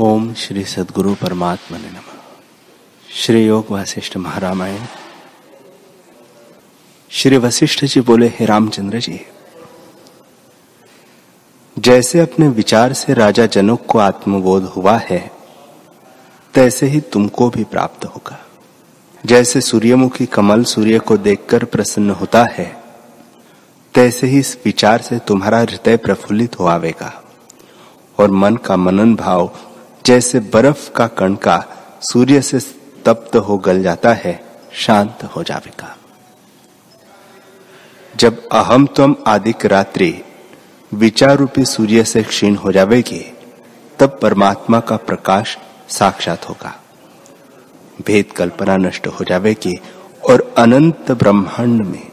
ओम श्री सदगुरु परमात्मा ने नम। श्री योग वशिष्ठ महारामायण। श्री वशिष्ठ जी बोले, हे रामचंद्र जी, जैसे अपने विचार से राजा जनक को आत्मबोध हुआ है, तैसे ही तुमको भी प्राप्त होगा। जैसे सूर्यमुखी कमल सूर्य को देखकर प्रसन्न होता है, तैसे ही इस विचार से तुम्हारा हृदय प्रफुल्लित हो आवेगा और मन का मनन भाव जैसे बर्फ़ का कण का सूर्य से तप्त हो गल जाता है, शांत हो जाएगा जब अहम तम आदिक रात्रि विचार रूपी सूर्य से क्षीण हो जाएगी तब परमात्मा का प्रकाश साक्षात होगा। भेद कल्पना नष्ट हो जाएगी और अनंत ब्रह्मांड में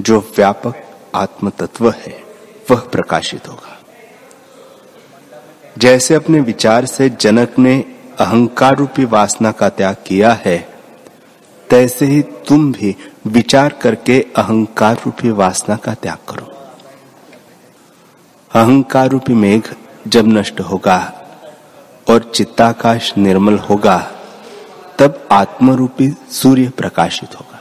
जो व्यापक आत्म तत्व है, वह प्रकाशित होगा। जैसे अपने विचार से जनक ने अहंकार रूपी वासना का त्याग किया है, तैसे ही तुम भी विचार करके अहंकार रूपी वासना का त्याग करो। अहंकार रूपी मेघ जब नष्ट होगा और चित्ताकाश निर्मल होगा, तब आत्मरूपी सूर्य प्रकाशित होगा।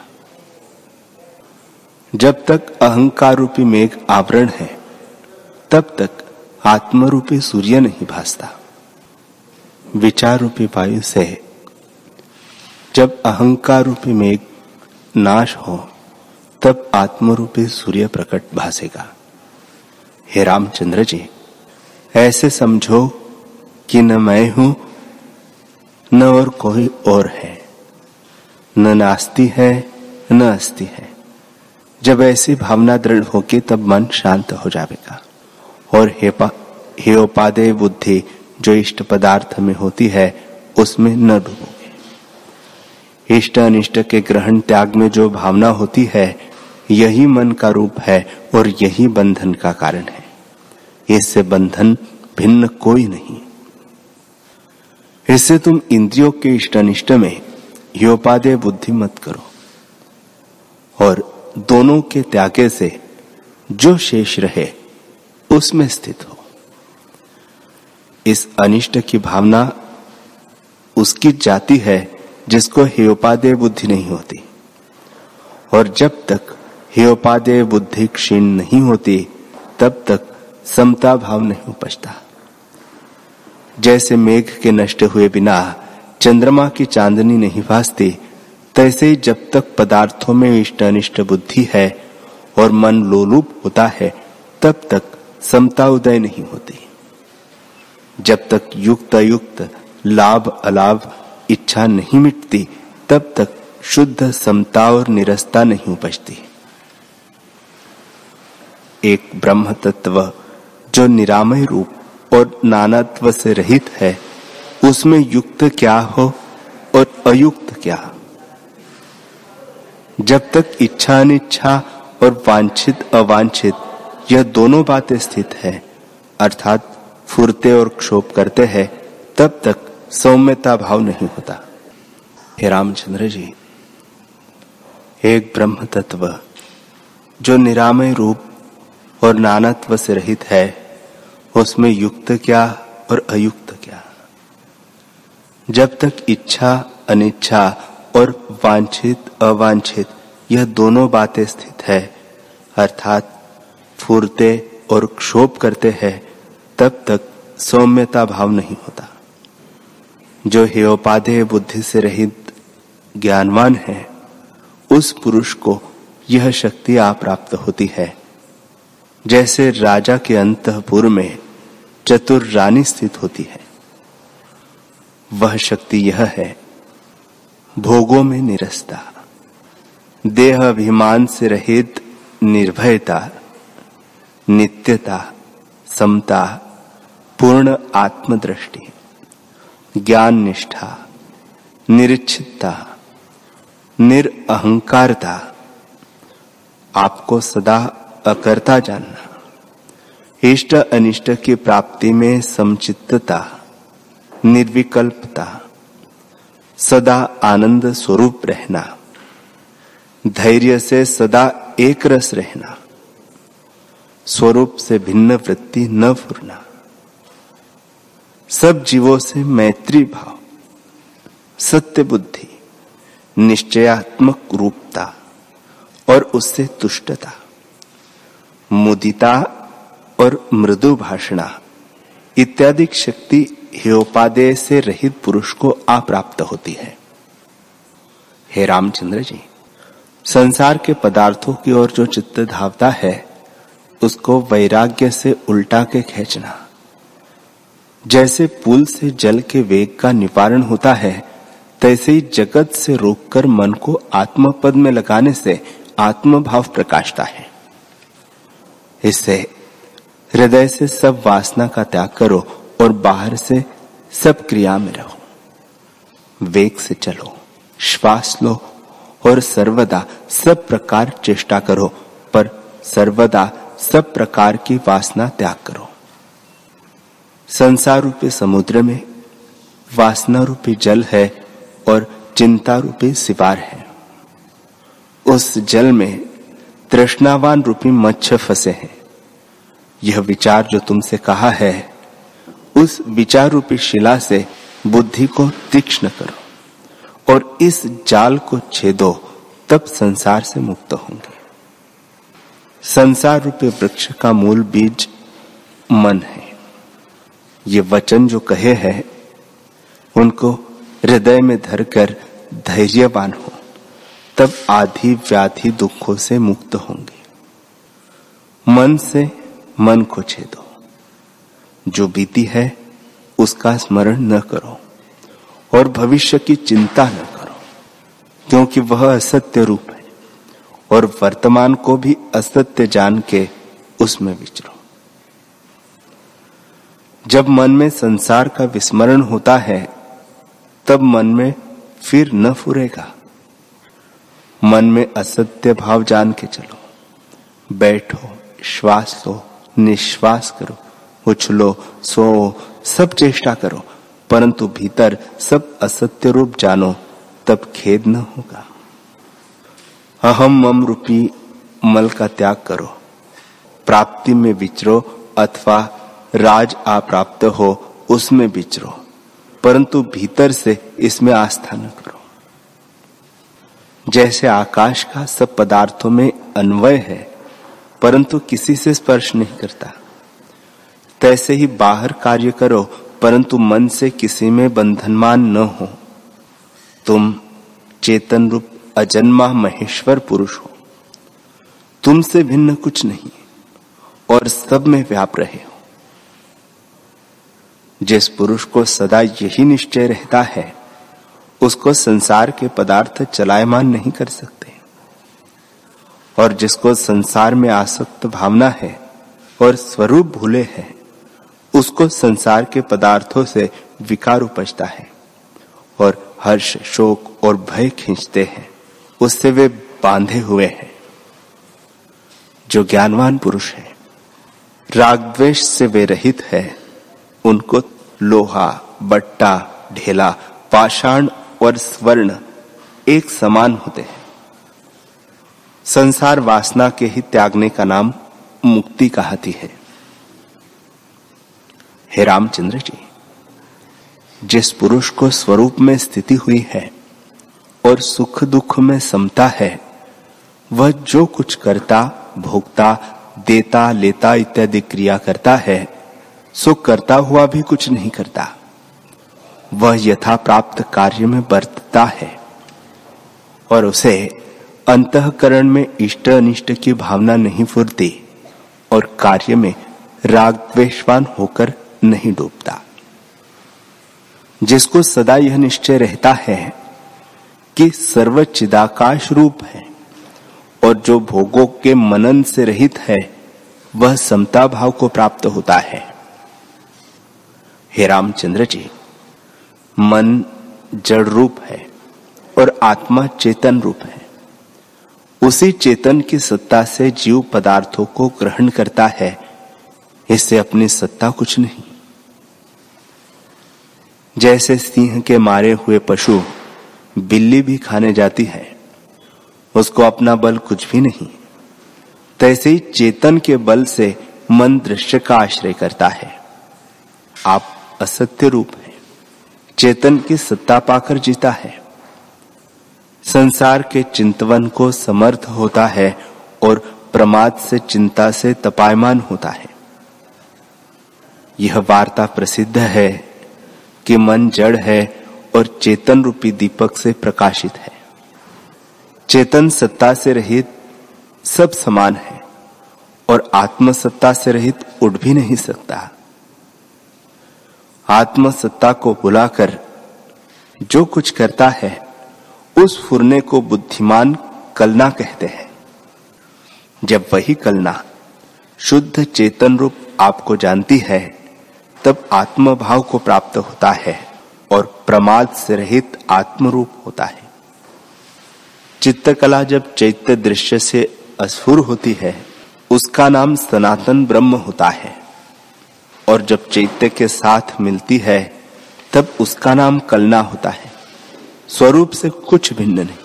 जब तक अहंकार रूपी मेघ आवरण है, तब तक आत्मरूपी सूर्य नहीं भासता। विचार रूपी वायु से जब अहंकार रूपी मेघ नाश हो, तब आत्मरूपी सूर्य प्रकट भासेगा। हे रामचंद्र जी, ऐसे समझो कि न मैं हूँ, न और कोई और है। न नास्ती है, न अस्ति है। जब ऐसी भावना दृढ़ होगी, तब मन शांत हो जाएगा। और हेयोपादे बुद्धि जो इष्ट पदार्थ में होती है, उसमें न डूबोगे इष्ट अनिष्ट के ग्रहण त्याग में जो भावना होती है, यही मन का रूप है और यही बंधन का कारण है। इससे बंधन भिन्न कोई नहीं। इससे तुम इंद्रियों के इष्ट अनिष्ट में योपादे बुद्धि मत करो और दोनों के त्यागे से जो शेष रहे उसमें स्थित हो। इस अनिष्ट की भावना उसकी जाति है जिसको हेयोपादेय बुद्धि नहीं होती। और जब तक हेयोपादेय बुद्धि क्षीण नहीं होती, तब तक समता भाव नहीं उपजता। जैसे मेघ के नष्ट हुए बिना चंद्रमा की चांदनी नहीं भासती, तैसे जब तक पदार्थों में इष्ट अनिष्ट बुद्धि है और मन लोलुप होता है, तब तक समता उदय नहीं होती। जब तक युक्त अयुक्त लाभ, अलाभ, इच्छा नहीं मिटती, तब तक शुद्ध समता और निरस्ता नहीं उपजती। एक ब्रह्म तत्व जो निरामय रूप और नानात्व से रहित है, उसमें युक्त क्या हो और अयुक्त क्या? जब तक इच्छा अनिच्छा और वांछित अवांछित यह दोनों बातें स्थित है। अर्थात फुरते और क्षोभ करते हैं, तब तक सौम्यता भाव नहीं होता। हे रामचंद्र जी, एक ब्रह्म तत्व जो निरामय रूप और नानत्व से रहित है, उसमें युक्त क्या और अयुक्त क्या? जब तक इच्छा, अनिच्छा और वांछित, अवांछित, यह दोनों बातें स्थित है, अर्थात फूरते और क्षोभ करते हैं, तब तक सौम्यता भाव नहीं होता। जो हेयोपाधेय बुद्धि से रहित ज्ञानवान है, उस पुरुष को यह शक्ति आ प्राप्त होती है। जैसे राजा के अंतपुर में चतुर रानी स्थित होती है, वह शक्ति यह है, भोगों में निरस्ता देह अभिमान से रहित निर्भयता। नित्यता, समता, पूर्ण आत्मदृष्टि ज्ञान निष्ठा निरीक्षितता निरअहकारता आपको सदा अकर्ता जानना, इष्ट अनिष्ट की प्राप्ति में समचित्तता निर्विकल्पता, सदा आनंद स्वरूप रहना, धैर्य से सदा एक रस रहना। स्वरूप से भिन्न वृत्ति न फुरना। सब जीवों से मैत्री भाव, सत्य बुद्धि, निश्चयात्मक रूपता और उससे तुष्टता, मुदिता और मृदु भाषणा इत्यादि शक्ति हेयोपादेय से रहित पुरुष को अप्राप्त होती है। हे रामचंद्र जी, संसार के पदार्थों की ओर जो चित्त धावता है उसको वैराग्य से उल्टा के खींचना। जैसे पुल से जल के वेग का निवारण होता है, तैसे ही जगत से रोककर मन को आत्मपद में लगाने से आत्मभाव प्रकाशता है। इससे हृदय से सब वासना का त्याग करो और बाहर से सब क्रिया में रहो। वेग से चलो, श्वास लो और सर्वदा सब प्रकार चेष्टा करो, पर सर्वदा सब प्रकार की वासना त्याग करो। संसार रूपी समुद्र में वासना रूपी जल है और चिंता रूपी सिवार है। उस जल में तृष्णावान रूपी मच्छ फंसे हैं। यह विचार जो तुमसे कहा है, उस विचार रूपी शिला से बुद्धि को तीक्ष्ण करो और इस जाल को छेदो, तब संसार से मुक्त होंगे। संसार रूपी वृक्ष का मूल बीज मन है। ये वचन जो कहे हैं, उनको हृदय में धरकर धैर्यवान हो, तब आधी व्याधि दुखों से मुक्त होंगे। मन से मन को छेदो। जो बीती है, उसका स्मरण न करो और भविष्य की चिंता न करो, क्योंकि वह असत्य रूप है। और वर्तमान को भी असत्य जान के उसमें विचरो। जब मन में संसार का विस्मरण होता है, तब मन में फिर न फुरेगा। मन में असत्य भाव जान के चलो। बैठो, श्वास लो, निश्वास करो उछलो सो, सब चेष्टा करो, परंतु भीतर सब असत्य रूप जानो, तब खेद न होगा। अहम मम रूपी मल का त्याग करो। प्राप्ति में विचरो अथवा राज अप्राप्त हो, उसमें विचरो परंतु भीतर से इसमें आस्था न करो। जैसे आकाश का सब पदार्थों में अन्वय है, परंतु किसी से स्पर्श नहीं करता। तैसे ही बाहर कार्य करो, परंतु मन से किसी में बंधनमान न हो। तुम चेतन रूप अजन्मा महेश्वर पुरुष हो। तुमसे भिन्न कुछ नहीं और सब में व्याप रहे हो। जिस पुरुष को सदा यही निश्चय रहता है, उसको संसार के पदार्थ चलायमान नहीं कर सकते। और जिसको संसार में आसक्त भावना है और स्वरूप भूले है, उसको संसार के पदार्थों से विकार उपजता है और हर्ष, शोक और भय खींचते हैं। उससे वे बांधे हुए हैं, जो ज्ञानवान पुरुष है। राग द्वेष से वे रहित है। उनको लोहा, बट्टा, ढेला, पाषाण और स्वर्ण एक समान होते हैं। संसार वासना के ही त्यागने का नाम मुक्ति कहती है। हे रामचंद्र जी, जिस पुरुष को स्वरूप में स्थिति हुई है और सुख दुख में समता है। वह जो कुछ करता, भोगता, देता, लेता इत्यादि क्रिया करता है, सो करता हुआ भी कुछ नहीं करता। वह यथा प्राप्त कार्य में बरतता है और उसे अंतकरण में इष्ट अनिष्ट की भावना नहीं फुरती और कार्य में राग द्वेशवान होकर नहीं डूबता। जिसको सदा यह निश्चय रहता है कि सर्व चिदाकाश रूप है, और जो भोगों के मनन से रहित है, वह समता भाव को प्राप्त होता है। हे रामचंद्र जी, मन जड़ रूप है और आत्मा चेतन रूप है। उसी चेतन की सत्ता से जीव पदार्थों को ग्रहण करता है, इससे अपनी सत्ता कुछ नहीं। जैसे सिंह के मारे हुए पशु बिल्ली भी खाने जाती है। उसको अपना बल कुछ भी नहीं। तैसे ही चेतन के बल से मन दृश्य का आश्रय करता है। आप असत्य रूप है। चेतन की सत्ता पाकर जीता है। संसार के चिंतवन को समर्थ होता है और प्रमाद से चिंता से तपायमान होता है। यह वार्ता प्रसिद्ध है कि मन जड़ है और चेतन रूपी दीपक से प्रकाशित है। चेतन सत्ता से रहित सब समान है और आत्म सत्ता से रहित उठ भी नहीं सकता। आत्म सत्ता को बुलाकर जो कुछ करता है, उस फुरने को बुद्धिमान कलना कहते हैं। जब वही कलना शुद्ध चेतन रूप आपको जानती है, तब आत्मभाव को प्राप्त होता है। और प्रमाद से रहित आत्मरूप होता है। चित्रकला जब चैत्य दृश्य से अस्फुर होती है, उसका नाम सनातन ब्रह्म होता है। और जब चैत्य के साथ मिलती है, तब उसका नाम कलना होता है। स्वरूप से कुछ भिन्न नहीं।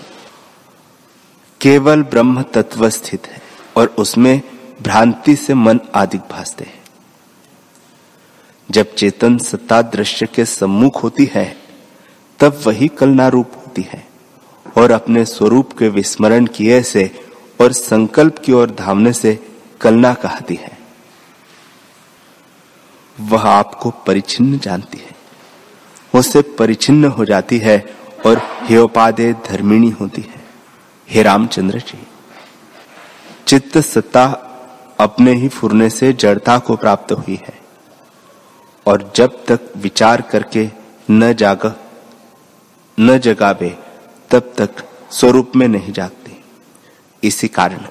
केवल ब्रह्म तत्व स्थित है और उसमें भ्रांति से मन आदि भासते हैं। जब चेतन सत्ता दृश्य के सम्मुख होती है, तब वही कलना रूप होती है और अपने स्वरूप के विस्मरण किए से और संकल्प की ओर धामने से कलना कहती है। वह आपको परिचिन्न जानती है उससे परिचिन्न हो जाती है और हेयोपादे धर्मिणी होती है। हे रामचंद्र जी, चित्त सत्ता अपने ही फुरने से जड़ता को प्राप्त हुई है। और जब तक विचार करके न जाग, न जगावे, तब तक स्वरूप में नहीं जागते। इसी कारण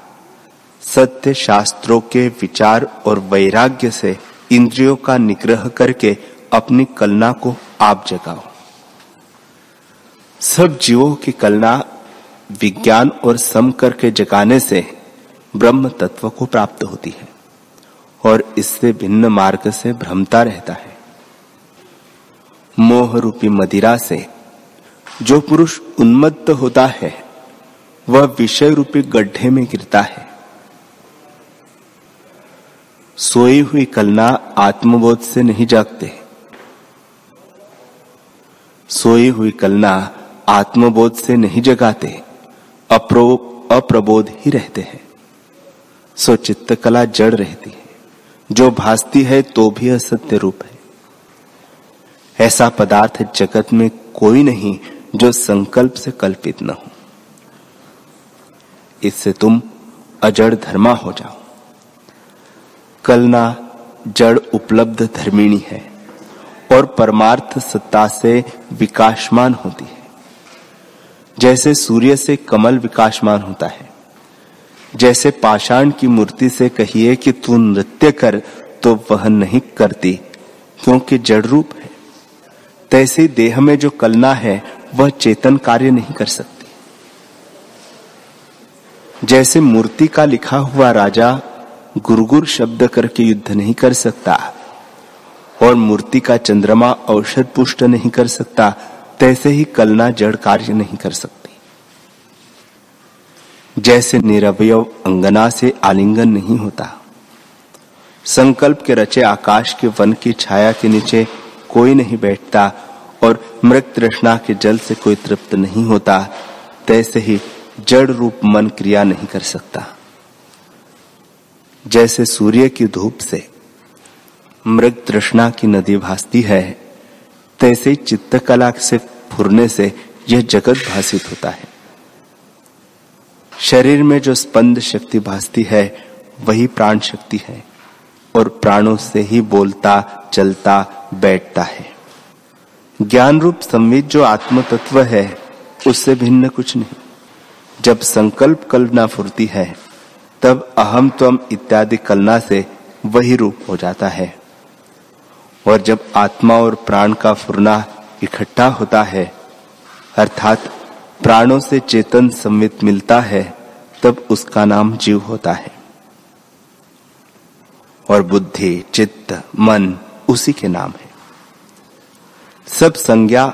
सत्य शास्त्रों के विचार और वैराग्य से इंद्रियों का निग्रह करके अपनी कलना को आप जगाओ। सब जीवों की कलना विज्ञान और सम करके जगाने से ब्रह्म तत्व को प्राप्त होती है। और इससे भिन्न मार्ग से भ्रमता रहता है। मोह रूपी मदिरा से जो पुरुष उन्मत्त होता है, वह विषय रूपी गड्ढे में गिरता है। सोई हुई कलना आत्मबोध से नहीं जागते। सोई हुई कलना आत्मबोध से नहीं जगाते, अप्रो, अप्रबोध ही रहते हैं। सो चित्त कला जड़ रहती है। जो भासती है तो भी असत्य रूप है। ऐसा पदार्थ जगत में कोई नहीं जो संकल्प से कल्पित न हो। इससे तुम अजड़ धर्मा हो जाओ। कलना जड़ उपलब्ध धर्मिणी है और परमार्थ सत्ता से विकासमान होती है। जैसे सूर्य से कमल विकासमान होता है जैसे पाषाण की मूर्ति से कहिए कि तू नृत्य कर तो वह नहीं करती, क्योंकि जड़ रूप है। तैसे देह में जो कलना है, वह चेतन कार्य नहीं कर सकती। जैसे मूर्ति का लिखा हुआ राजा गुरगुर शब्द करके युद्ध नहीं कर सकता, और मूर्ति का चंद्रमा औषध पुष्ट नहीं कर सकता, तैसे ही कलना जड़ कार्य नहीं कर सकती। जैसे निरवय अंगना से आलिंगन नहीं होता। संकल्प के रचे आकाश के वन की छाया के नीचे कोई नहीं बैठता और मृत तृष्णा के जल से कोई तृप्त नहीं होता, तैसे ही जड़ रूप मन क्रिया नहीं कर सकता। जैसे सूर्य की धूप से मृग तृष्णा की नदी भासती है, तैसे चित्त कला से फुरने से यह जगत भाषित होता है। शरीर में जो स्पंद शक्ति भासती है, वही प्राण शक्ति है। और प्राणों से ही बोलता, चलता, बैठता है। ज्ञान रूप संविद जो आत्म तत्व है, उससे भिन्न कुछ नहीं। जब संकल्प कल्पना फुरती है, तब अहम त्वम इत्यादि कलना से वही रूप हो जाता है। और जब आत्मा और प्राण का फुरना इकट्ठा होता है, अर्थात प्राणों से चेतन संवित मिलता है, तब उसका नाम जीव होता है। और बुद्धि, चित्त, मन उसी के नाम है। सब संज्ञा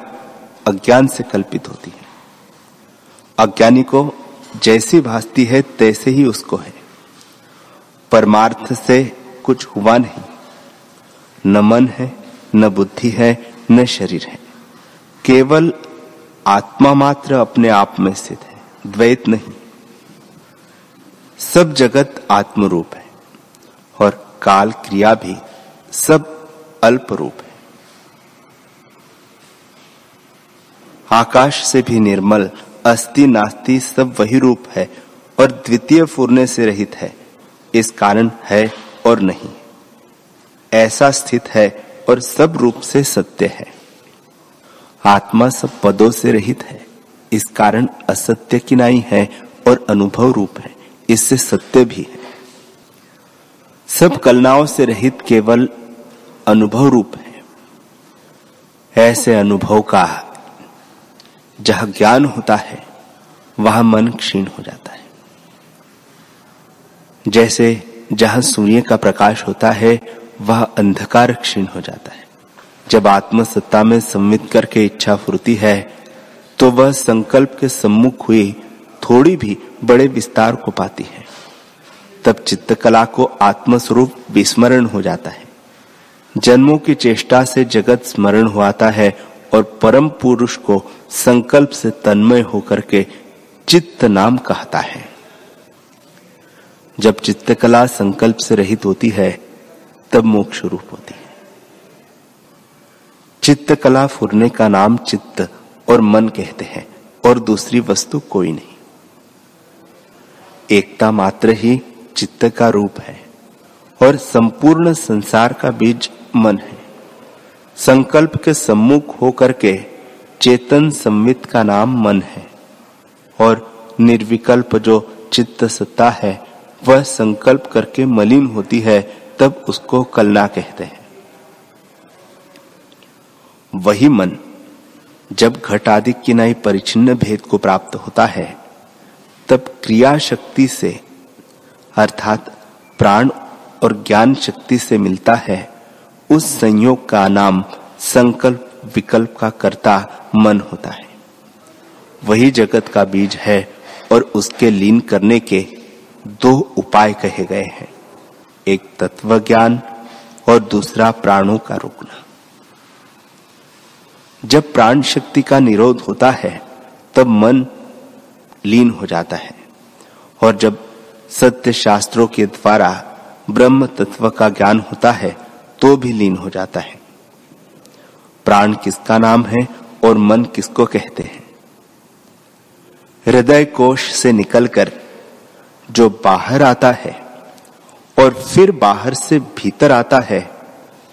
अज्ञान से कल्पित होती है। अज्ञानी को जैसी भासती है, तैसे ही उसको है। परमार्थ से कुछ हुआ नहीं। न मन है, न बुद्धि है, न शरीर है। केवल आत्मा मात्र अपने आप में स्थित है, द्वैत नहीं। सब जगत आत्मरूप है और काल क्रिया भी सब अल्प रूप है। आकाश से भी निर्मल, अस्थि नास्ति सब वही रूप है और द्वितीय फूरने से रहित है, इस कारण है और नहीं। ऐसा स्थित है और सब रूप से सत्य है। आत्मा सब पदों से रहित है। इस कारण असत्य किनाई है और अनुभव रूप है। इससे सत्य भी है। सब कलनाओं से रहित केवल अनुभव रूप है। ऐसे अनुभव का जहाँ ज्ञान होता है, वहाँ मन क्षीण हो जाता है। जैसे जहाँ सूर्य का प्रकाश होता है, वह अंधकार क्षीण हो जाता है। जब आत्म सत्ता में संवित करके इच्छा फुरती है तो वह संकल्प के सम्मुख हुई थोड़ी भी बड़े विस्तार को पाती है। तब चित्तकला को आत्मस्वरूप विस्मरण हो जाता है। जन्मों की चेष्टा से जगत स्मरण हो आता है और परम पुरुष को संकल्प से तन्मय होकर के चित्त नाम कहता है। जब चित्तकला संकल्प से रहित होती है, तब मोक्ष रूप होती है। चित्तकला फुरने का नाम चित्त और मन कहते हैं, और दूसरी वस्तु कोई नहीं। एकता मात्र ही चित्त का रूप है, और संपूर्ण संसार का बीज मन है। संकल्प के सम्मुख होकर के चेतन संवित का नाम मन है, और निर्विकल्प जो चित्त सत्ता है, वह संकल्प करके मलिन होती है, तब उसको कलना कहते हैं। वही मन, जब घट आदि की नई परिचिन्न भेद को प्राप्त होता है, तब क्रिया शक्ति से, अर्थात प्राण और ज्ञान शक्ति से मिलता है, उस संयोग का नाम संकल्प विकल्प का कर्ता मन होता है। वही जगत का बीज है और उसके लीन करने के दो उपाय कहे गए हैं। एक तत्व ज्ञान और दूसरा प्राणों का रुकना। जब प्राण शक्ति का निरोध होता है, तब मन लीन हो जाता है। और जब सत्य शास्त्रों के द्वारा ब्रह्म तत्व का ज्ञान होता है तो भी लीन हो जाता है। प्राण किसका नाम है और मन किसको कहते हैं? हृदय कोश से निकलकर जो बाहर आता है और फिर बाहर से भीतर आता है,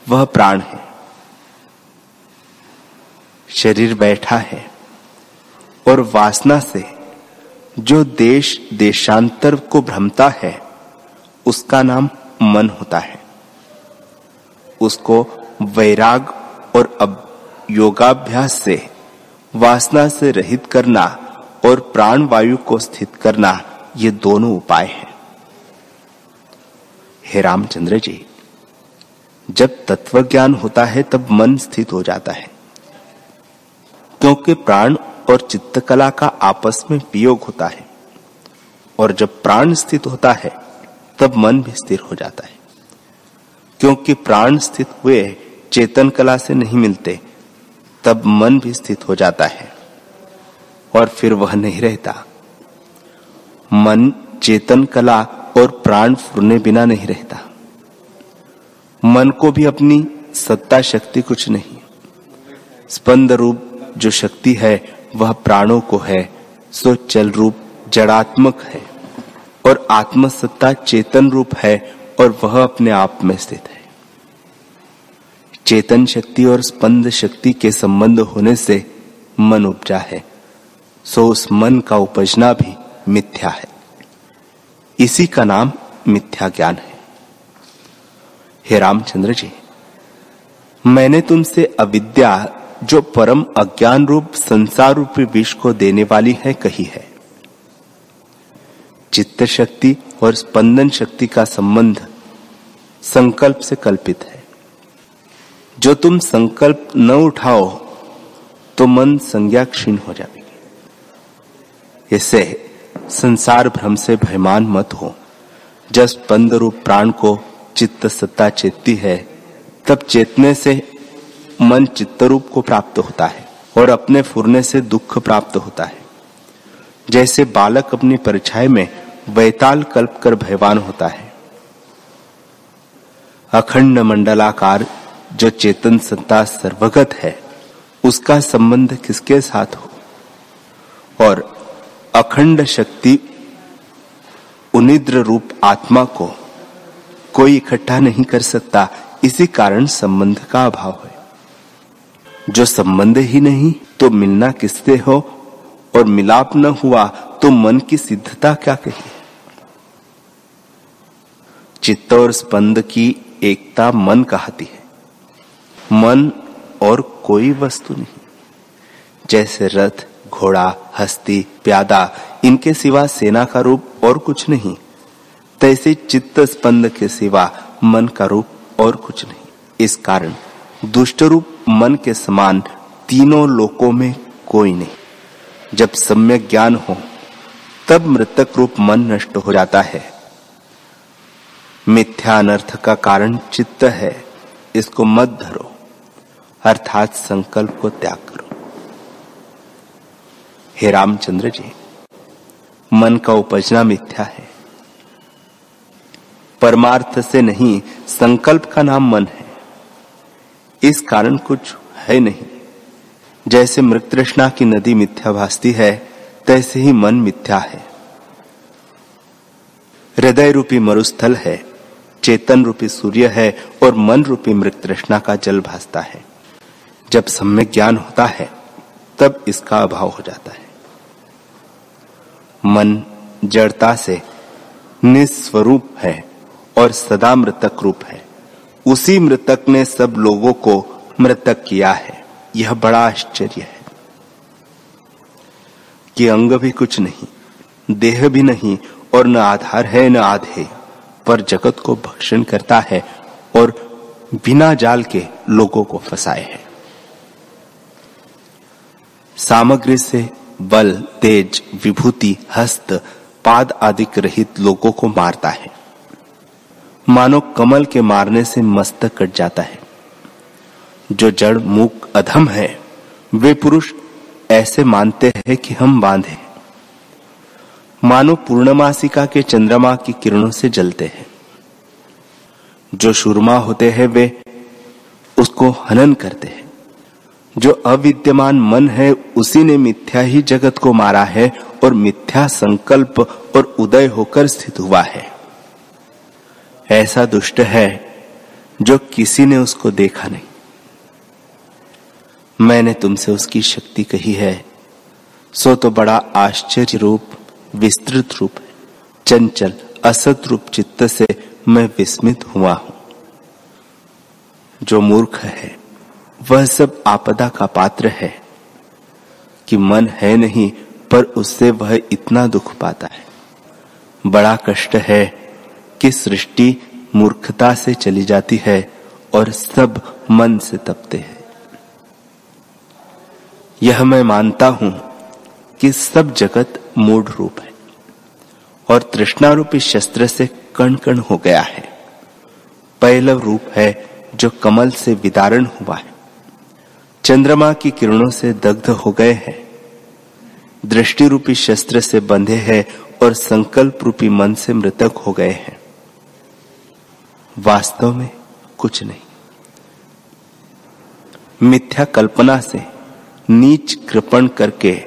वह प्राण है। शरीर बैठा है और वासना से जो देश देशांतर को भ्रमता है, उसका नाम मन होता है। उसको वैराग और अब योगाभ्यास से, वासना से रहित करना और प्राण वायु को स्थित करना, ये दोनों उपाय हैं। हे रामचंद्र जी, जब तत्व ज्ञान होता है, तब मन स्थित हो जाता है। क्योंकि प्राण और चित्तकला का आपस में वियोग होता है। और जब प्राण स्थित होता है, तब मन भी स्थिर हो जाता है। क्योंकि प्राण स्थित हुए चेतन कला से नहीं मिलते, तब मन भी स्थित हो जाता है। और फिर वह नहीं रहता। मन चेतन कला और प्राण फुरने बिना नहीं रहता। मन को भी अपनी सत्ता शक्ति कुछ नहीं। स्पंद रूप जो शक्ति है, वह प्राणों को है, सो चल रूप जड़ात्मक है। और आत्मसत्ता चेतन रूप है, और वह अपने आप में स्थित है। चेतन शक्ति और स्पंद शक्ति के संबंध होने से मन उपजा है, सो उस मन का उपजना भी मिथ्या है। इसी का नाम मिथ्या ज्ञान है। हे रामचंद्र जी, मैंने तुमसे अविद्या जो परम अज्ञान रूप संसार रूपी विष को देने वाली है, कही है। चित्त शक्ति और स्पंदन शक्ति का संबंध संकल्प से कल्पित है। जो तुम संकल्प न उठाओ तो मन संज्ञा क्षीण हो जाएगी। इससे संसार भ्रम से भयमान मत हो। जब स्पंद रूप प्राण को चित्त सत्ता चेतती है, तब चेतने से मन चित्तरूप को प्राप्त होता है और अपने फुरने से दुख प्राप्त होता है। जैसे बालक अपनी परीक्षाएँ में वैताल कल्प कर भयवान होता है। अखंड मंडलाकार जो चेतन सत्ता सर्वगत है, उसका संबंध किसके साथ हो? और अखंड शक्ति उनिद्र रूप आत्मा को कोई इकट्ठा नहीं कर सकता, इसी कारण संबंध का अभाव है। जो संबंध ही नहीं तो मिलना किससे हो? और मिलाप न हुआ तो मन की सिद्धता क्या कही? चित्त और स्पंद की एकता मन कहती है। मन और कोई वस्तु नहीं। जैसे रथ, घोड़ा, हस्ती, प्यादा, इनके सिवा सेना का रूप और कुछ नहीं। तैसे चित्त स्पंद के सिवा मन का रूप और कुछ नहीं। इस कारण दुष्ट रूप मन के समान तीनों लोकों में कोई नहीं। जब सम्यक ज्ञान हो, तब मृतक रूप मन नष्ट हो जाता है। मिथ्या अनर्थ का कारण चित्त है, इसको मत धरो, अर्थात संकल्प को त्याग करो। हे रामचंद्र जी, मन का उपजना मिथ्या है। परमार्थ से नहीं, संकल्प का नाम मन है। इस कारण कुछ है नहीं। जैसे मृत तृष्णा की नदी मिथ्या भासती है, तैसे ही मन मिथ्या है। हृदय रूपी मरुस्थल है चेतन रूपी सूर्य है और मन रूपी मृत तृष्णा का जल भासता है। जब सम्यक ज्ञान होता है, तब इसका अभाव हो जाता है। मन जड़ता से निस्वरूप है और सदा मृतक रूप है। उसी मृतक ने सब लोगों को मृतक किया है। यह बड़ा आश्चर्य है। कि अंग भी कुछ नहीं, देह भी नहीं, और न आधार है, न आधे, पर जगत को भक्षण करता है और बिना जाल के लोगों को फंसाए है। सामग्री से बल, तेज, विभूति, हस्त, पाद आदि रहित लोगों को मारता है। मानो कमल के मारने से मस्तक कट जाता है। जो जड़ मुक अधम है, वे पुरुष ऐसे मानते हैं कि हम बांधे मानो पूर्णमासिका के चंद्रमा की किरणों से जलते हैं। जो सुरमा होते हैं, वे उसको हनन करते हैं। जो अविद्यमान मन है, उसी ने मिथ्या ही जगत को मारा है और मिथ्या संकल्प और उदय होकर स्थित हुआ है। ऐसा दुष्ट है जो किसी ने उसको देखा नहीं। मैंने तुमसे उसकी शक्ति कही है, सो तो बड़ा आश्चर्य रूप, विस्तृत रूप, चंचल, असत रूप चित्त से मैं विस्मित हुआ हूँ। जो मूर्ख है, वह सब आपदा का पात्र है, कि मन है नहीं, पर उससे वह इतना दुख पाता है। बड़ा कष्ट है कि सृष्टि मूर्खता से चली जाती है और सब मन से तपते हैं। यह मैं मानता हूँ कि सब जगत मूड रूप है और तृष्णा रूपी शस्त्र से कण कण हो गया है। पैलव रूप है जो कमल से विदारण हुआ है। चंद्रमा की किरणों से दग्ध हो गए हैं। दृष्टि रूपी शस्त्र से बंधे हैं और संकल्प रूपी मन से मृतक हो गए हैं। वास्तव में कुछ नहीं। मिथ्या कल्पना से नीच कृपण करके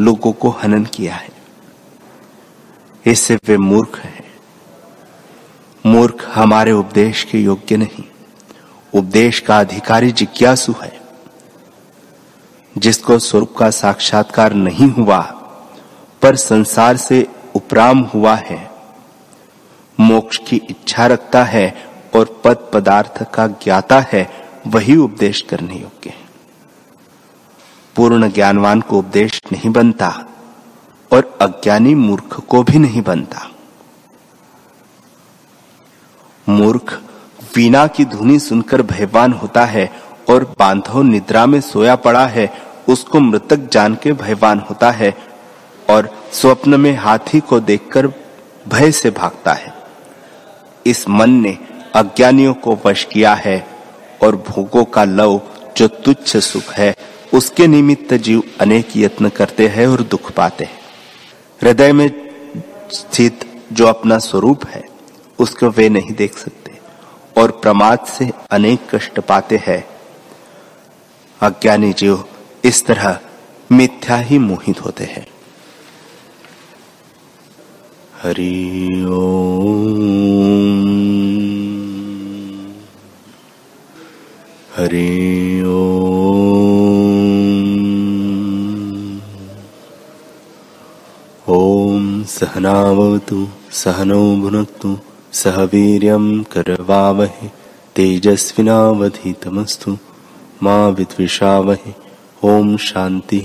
लोगों को हनन किया है। इससे वे मूर्ख हैं। मूर्ख हमारे उपदेश के योग्य नहीं। उपदेश का अधिकारी जिज्ञासु है। जिसको स्वरूप का साक्षात्कार नहीं हुआ, पर संसार से उपराम हुआ है मोक्ष की इच्छा रखता है और पद पदार्थ का ज्ञाता है, वही उपदेश करने योग्य है। पूर्ण ज्ञानवान को उपदेश नहीं बनता और अज्ञानी मूर्ख को भी नहीं बनता। मूर्ख वीणा की धुनी सुनकर भयवान होता है और बांधव निद्रा में सोया पड़ा है, उसको मृतक जान के भयवान होता है और स्वप्न में हाथी को देखकर भय से भागता है। इस मन ने अज्ञानियों को वश किया है और भोगों का लव जो तुच्छ सुख है, उसके निमित्त जीव अनेक यत्न करते हैं और दुख पाते हैं। हृदय में स्थित जो अपना स्वरूप है, उसको वे नहीं देख सकते और प्रमाद से अनेक कष्ट पाते हैं। अज्ञानी जीव इस तरह मिथ्या ही मोहित होते हैं। हरि हरि ओम। सहनावतु सहनौ भुनक्तु सह वीर्यं करवावहे तेजस्विनावधीतमस्तु मा विद्विषावहे ओम शांति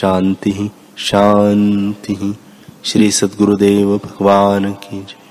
शांति शांति श्री सदगुरुदेव भगवान की जय।